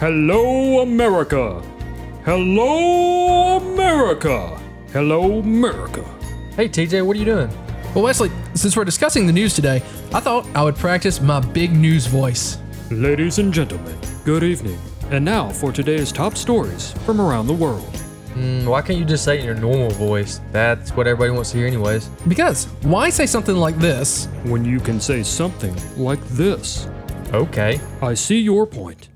Hello, America. Hello, America. Hello, America. Hey, TJ, what are you doing? Well, Wesley, since we're discussing the news today, I thought I would practice my big news voice. Ladies and gentlemen, good evening. And now for today's top stories from around the world. Mm, why can't you just say it in your normal voice? That's what everybody wants to hear, anyways. Because why say something like this? When you can say something like this. Okay. I see your point.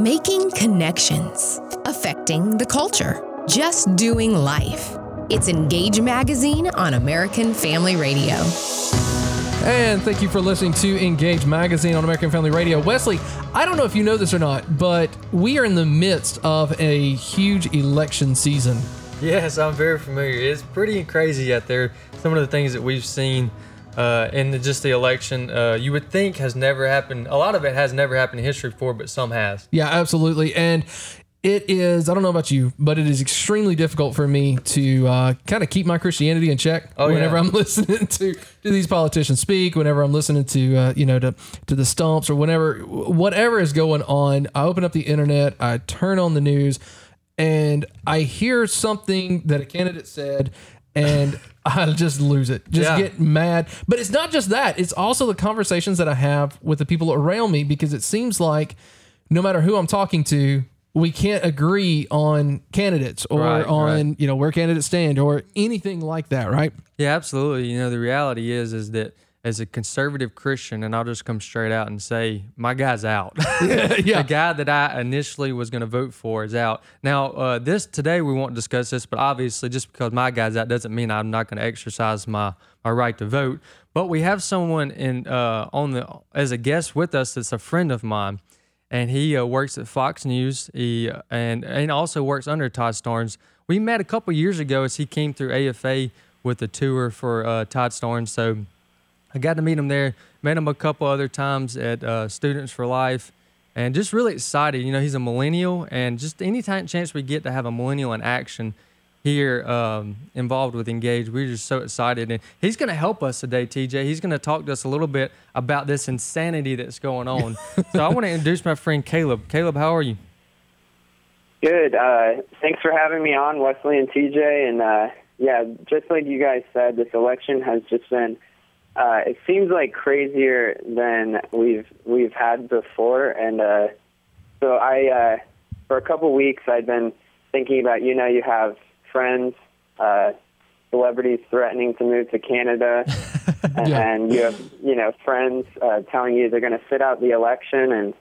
Making connections, affecting the culture, just doing life. It's Engage Magazine on American Family Radio. And thank you for listening to Engage Magazine on American Family Radio. Wesley, I don't know if you know this or not, but we are in the midst of a huge election season. Yes, I'm very familiar. It's pretty crazy out there. Some of the things that we've seen uh, in the, just the election, uh, you would think has never happened. A lot of it has never happened in history before, but some has. Yeah, absolutely. And it is, I don't know about you, but it is extremely difficult for me to uh, kind of keep my Christianity in check Oh, whenever yeah. I'm listening to, to these politicians speak, whenever I'm listening to, uh, you know, to, to the stumps or whenever, whatever is going on. I open up the internet, I turn on the news, and I hear something that a candidate said, and I just lose it. Just Yeah. get mad. But it's not just that, it's also the conversations that I have with the people around me because it seems like no matter who I'm talking to, we can't agree on candidates or Right, on right. you know where candidates stand or anything like that, right? Yeah, absolutely. You know, the reality is, is that as a conservative Christian, and I'll just come straight out and say, my guy's out. yeah. The guy that I initially was going to vote for is out. Now, uh, this today we won't discuss this, but obviously, just because my guy's out doesn't mean I'm not going to exercise my my right to vote. But we have someone in uh, on the as a guest with us that's a friend of mine, and he uh, works at Fox News. He uh, and and also works under Todd Starnes. We met a couple years ago as he came through AFA with a tour for uh, Todd Starnes. So I got to meet him there. Met him a couple other times at uh, Students for Life, and just really excited. You know, he's a millennial, and just any time chance we get to have a millennial in action here um, involved with Engage, we're just so excited. And he's going to help us today, TJ. He's going to talk to us a little bit about this insanity that's going on. so I want to introduce my friend Caleb. Caleb, how are you? Good. Uh, thanks for having me on, Wesley and TJ. And uh, yeah, just like you guys said, this election has just been. Uh, it seems like crazier than we've we've had before, and uh, so I, uh, for a couple weeks, I'd been thinking about. You know, you have friends, uh, celebrities threatening to move to Canada, and you have you know friends uh, telling you they're going to sit out the election, and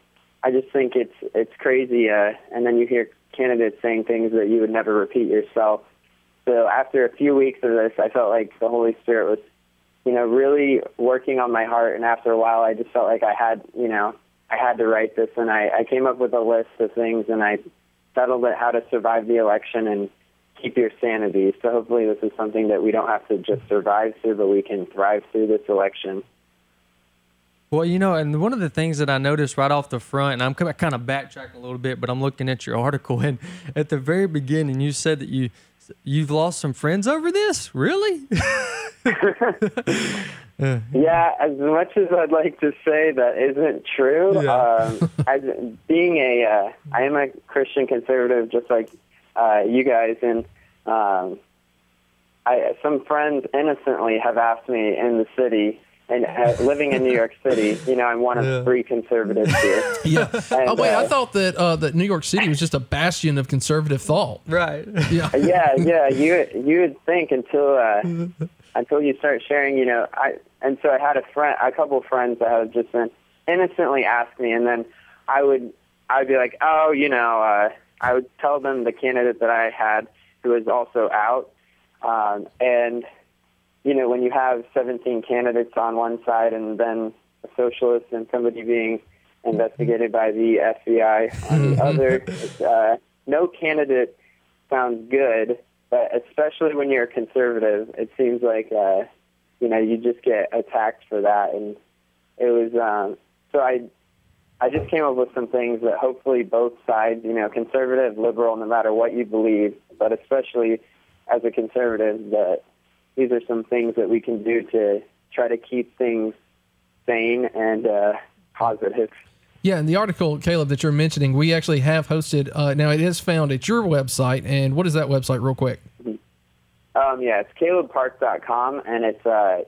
I just think it's it's crazy. Uh, and then you hear candidates saying things that you would never repeat yourself. So after a few weeks of this, I felt like the Holy Spirit was, you know, really working on my heart. And after a while, I just felt like I had, you know, I had to write this. And I, I came up with a list of things, and I settled it how to survive the election and keep your sanity. So hopefully, this is something that we don't have to just survive through, but we can thrive through this election. Well, you know, and one of the things that I noticed right off the front, and I'm kind of backtracking a little bit, but I'm looking at your article, and at the very beginning, you said that you you've lost some friends over this. Really? Yeah, as much as I'd like to say that isn't true, Yeah. um, as being a, uh, I am a Christian conservative, just like uh, you guys, and um, I, some friends innocently have asked me in the city, and uh, living in New York City, you know, I'm one of Yeah. three conservatives here. Yeah. oh wait, I uh, thought that uh, that New York City was just a bastion of conservative thought. right. Yeah. yeah, yeah. You you would think until uh, until you start sharing, you know. I and so I had a friend, a couple of friends that have just been innocently asked me, and then I would I would be like, oh, you know, uh, I would tell them the candidate that I had who was also out, um, and you know, when you have 17 candidates on one side and then a socialist and somebody being investigated by the FBI on the other, it's, uh, no candidate sounds good, but especially when you're a conservative, it seems like uh, you know you just get attacked for that, and it was um, so I I just came up with some things that hopefully both sides, you know, conservative, liberal, no matter what you believe, but especially as a conservative, that these are some things that we can do to try to keep things sane and uh, positive. Yeah, and the article, Caleb, that you're mentioning, we actually have hosted. Uh, now it is found at your website, and what is that website, real quick? Um, yeah, it's calebparke.com, and it's uh,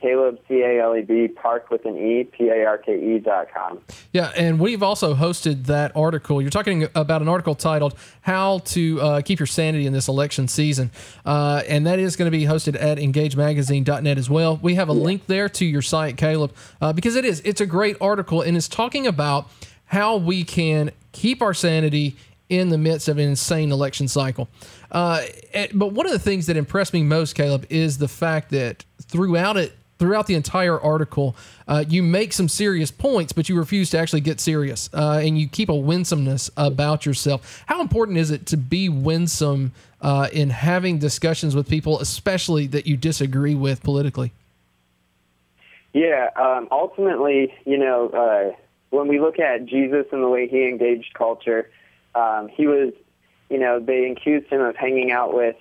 Caleb C A L E B Park with an E P A R K E dot com. Yeah, and we've also hosted that article. You're talking about an article titled "How to uh, Keep Your Sanity in This Election Season," uh, and that is going to be hosted at EngageMagazine.net as well. We have a link there to your site, Caleb, uh, because it is it's a great article and it's talking about how we can keep our sanity in the midst of an insane election cycle. Uh, but one of the things that impressed me most, Caleb, is the fact that throughout it, throughout the entire article, uh, you make some serious points, but you refuse to actually get serious, uh, and you keep a winsomeness about yourself. How important is it to be winsome uh, in having discussions with people, especially that you disagree with politically? Yeah, um, ultimately, you know, uh, when we look at Jesus and the way he engaged culture, um, he was, you know, they accused him of hanging out with,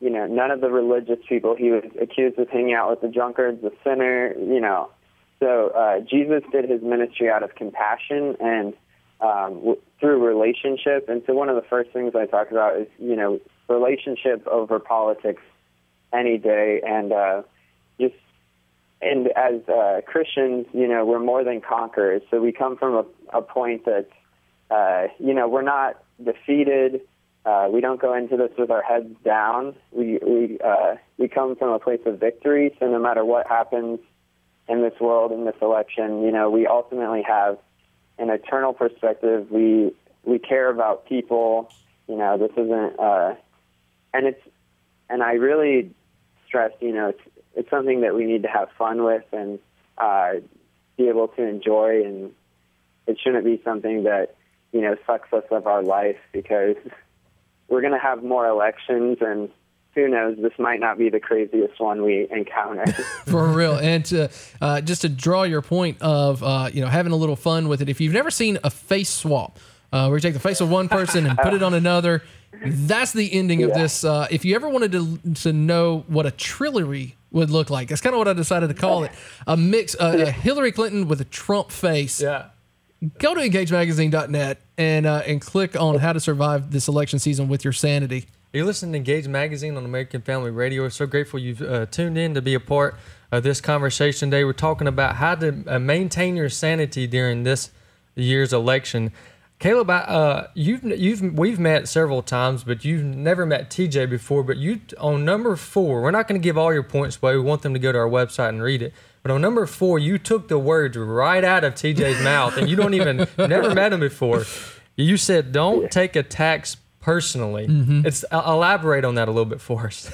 you know, none of the religious people. He was accused of hanging out with the drunkards, the sinner, you know. So uh, Jesus did his ministry out of compassion and um, w- through relationship. And so one of the first things I talk about is, you know, relationship over politics any day, and uh, just and as uh, Christians, you know, we're more than conquerors. So we come from a, a point that, uh, you know, we're not defeated. Uh, we don't go into this with our heads down. We we uh, we come from a place of victory. So no matter what happens in this world in this election, you know, we ultimately have an eternal perspective. We we care about people. You know, this isn't, uh, and it's, and I really stress, you know, it's it's something that we need to have fun with and uh, be able to enjoy, and it shouldn't be something that you know sucks us of our life because we're going to have more elections and who knows this might not be the craziest one we encounter. For real. And to, uh, just to draw your point of uh, you know having a little fun with it if you've never seen a face swap uh, where you take the face of one person and put it on another that's the ending of this uh, if you ever wanted to, to know what a trillery would look like that's kind of what i decided to call it. A mix uh, a hillary clinton with a trump face. Yeah. Go to engagemagazine.net and uh, and click on how to survive this election season with your sanity You're listening to Engage Magazine on American Family Radio. We're so grateful you've uh, tuned in to be a part of this conversation today. We're talking about how to uh, maintain your sanity during this year's election. Caleb, uh, you've you've we've met several times, but you've never met TJ before. But you on number four, we're not going to give all your points away. We want them to go to our website and read it. But on number four, you took the words right out of TJ's mouth, and you don't even never met him before. You said, "Don't take attacks personally." It's uh, elaborate on that a little bit for us.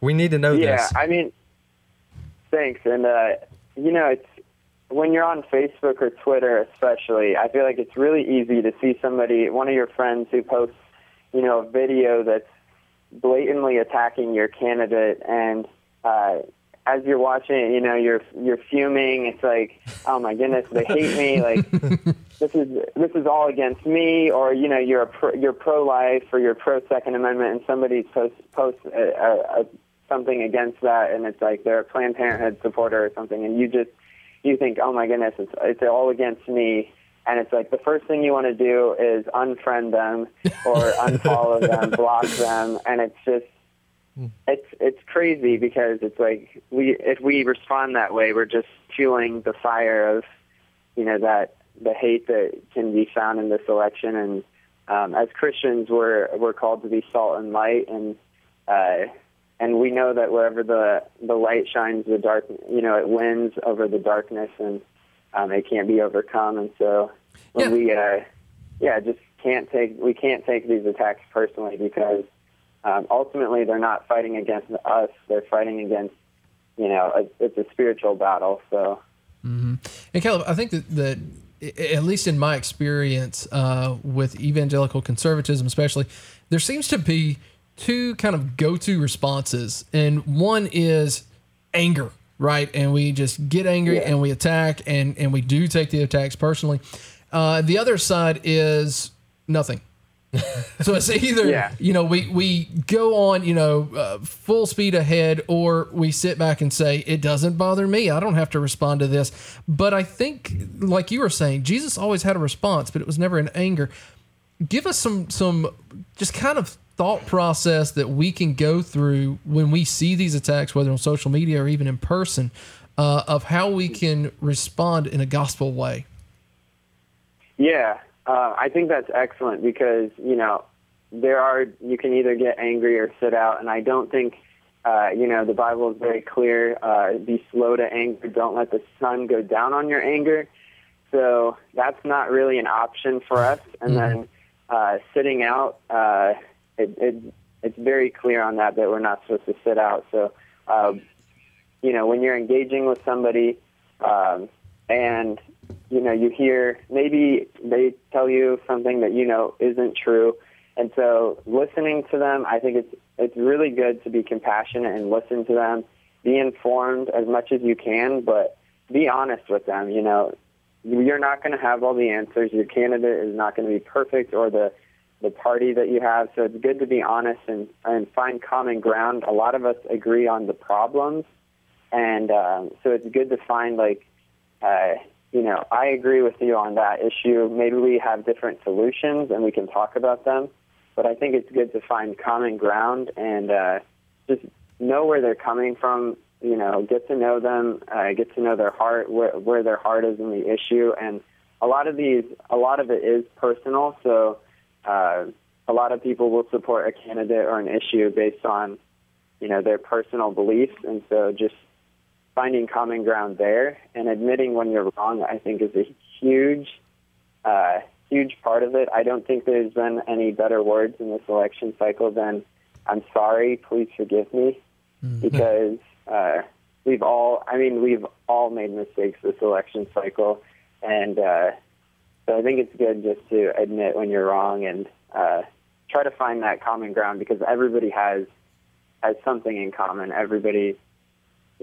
we need to know yeah this. Yeah, I mean thanks and uh, you know it's when you're on facebook or twitter especially i feel like it's really easy to see somebody one of your friends who posts you know a video that's blatantly attacking your candidate and uh, as you're watching it, you know, you're you're fuming. It's like, oh my goodness, they hate me. Like this is this is all against me. Or you know, you're a pro, you're pro life or you're pro Second Amendment, and somebody posts posts a, a, a, something against that, and it's like they're a Planned Parenthood supporter or something, and you just you think, oh my goodness, it's it's all against me. And it's like the first thing you want to do is unfriend them or unfollow them, block them, and it's just it's it's crazy because it's like we if we respond that way, we're just fueling the fire of you know that the hate that can be found in this election. And um, as Christians, we're we're called to be salt and light, and uh, and we know that wherever the the light shines, the dark you know it wins over the darkness, and um, it can't be overcome. And so when Yeah. we uh, yeah just can't take we can't take these attacks personally because um, ultimately they're not fighting against us; they're fighting against you know a, it's a spiritual battle. So And Caleb, I think that, that at least in my experience uh, with evangelical conservatism, especially, there seems to be two kind of go-to responses, and one is anger, right? And we just get angry and we attack, and and we do take the attacks personally. Uh, the other side is nothing. So it's either Yeah. you know we we go on you know uh, full speed ahead, or we sit back and say it doesn't bother me. I don't have to respond to this. But I think, like you were saying, Jesus always had a response, but it was never in anger. Give us some some just kind of thought process that we can go through when we see these attacks, whether on social media or even in person, uh, of how we can respond in a gospel way. Yeah, uh, I think that's excellent because you know there are you can either get angry or sit out, and I don't think uh, you know the Bible is very clear. Uh, be slow to anger. Don't let the sun go down on your anger. So that's not really an option for us. And then uh, sitting out, uh, it, it, it's very clear on that that we're not supposed to sit out. So uh, you know when you're engaging with somebody. Um, and you know you hear maybe they tell you something that you know isn't true. And so listening to them i think it's it's really good to be compassionate and listen to them. Be informed as much as you can but be honest with them you know. You're not going to have all the answers. Your candidate is not going to be perfect or the the party that you have. So it's good to be honest and and find common ground. A lot of us agree on the problems. And um, so it's good to find like uh, you know, I agree with you on that issue. Maybe we have different solutions and we can talk about them. But I think it's good to find common ground and uh, just know where they're coming from. You know, get to know them, uh, get to know their heart, where, where their heart is in the issue. And a lot of these, a lot of it is personal. So uh, a lot of people will support a candidate or an issue based on, you know, their personal beliefs. And so just finding common ground there and admitting when you're wrong, I think, is a huge, uh, huge part of it. I don't think there's been any better words in this election cycle than "I'm sorry, please forgive me," because uh, we've all, I mean, we've all made mistakes this election cycle, and uh, so I think it's good just to admit when you're wrong and uh, try to find that common ground because everybody has has something in common. Everybody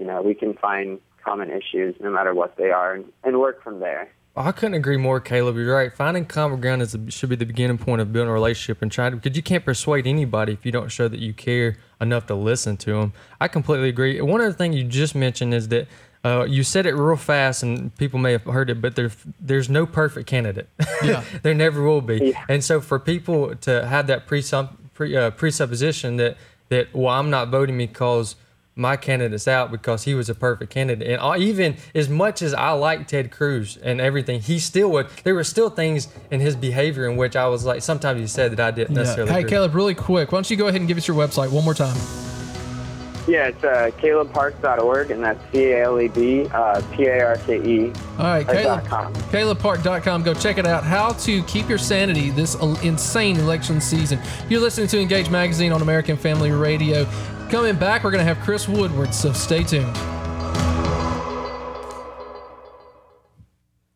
you know, we can find common issues no matter what they are and, and work from there. I couldn't agree more, Caleb. You're right. Finding common ground is a, should be the beginning point of building a relationship and trying to because you can't persuade anybody if you don't show that you care enough to listen to them. I completely agree. One other thing you just mentioned is that uh, you said it real fast and people may have heard it, but there, there's no perfect candidate. Yeah. there never will be. Yeah. And so for people to have that presum- pre, uh, presupposition that that well, I'm not voting because my candidate's out because he was a perfect candidate. And I- even as much as I like Ted Cruz and everything, he still would. There were still things in his behavior in which I was like, sometimes he said that I didn't Yeah. necessarily. Hey, agree. Caleb, really quick, why don't you go ahead and give us your website one more time? Yeah, it's uh, calebparke.org, and that's C A L E B uh, P A R K E All right, Caleb. dot com. CalebParke.com. Go check it out. How to keep your sanity this uh, insane election season. You're listening to Engage Magazine on American Family Radio. Coming back, we're going to have Chris Woodward, so stay tuned.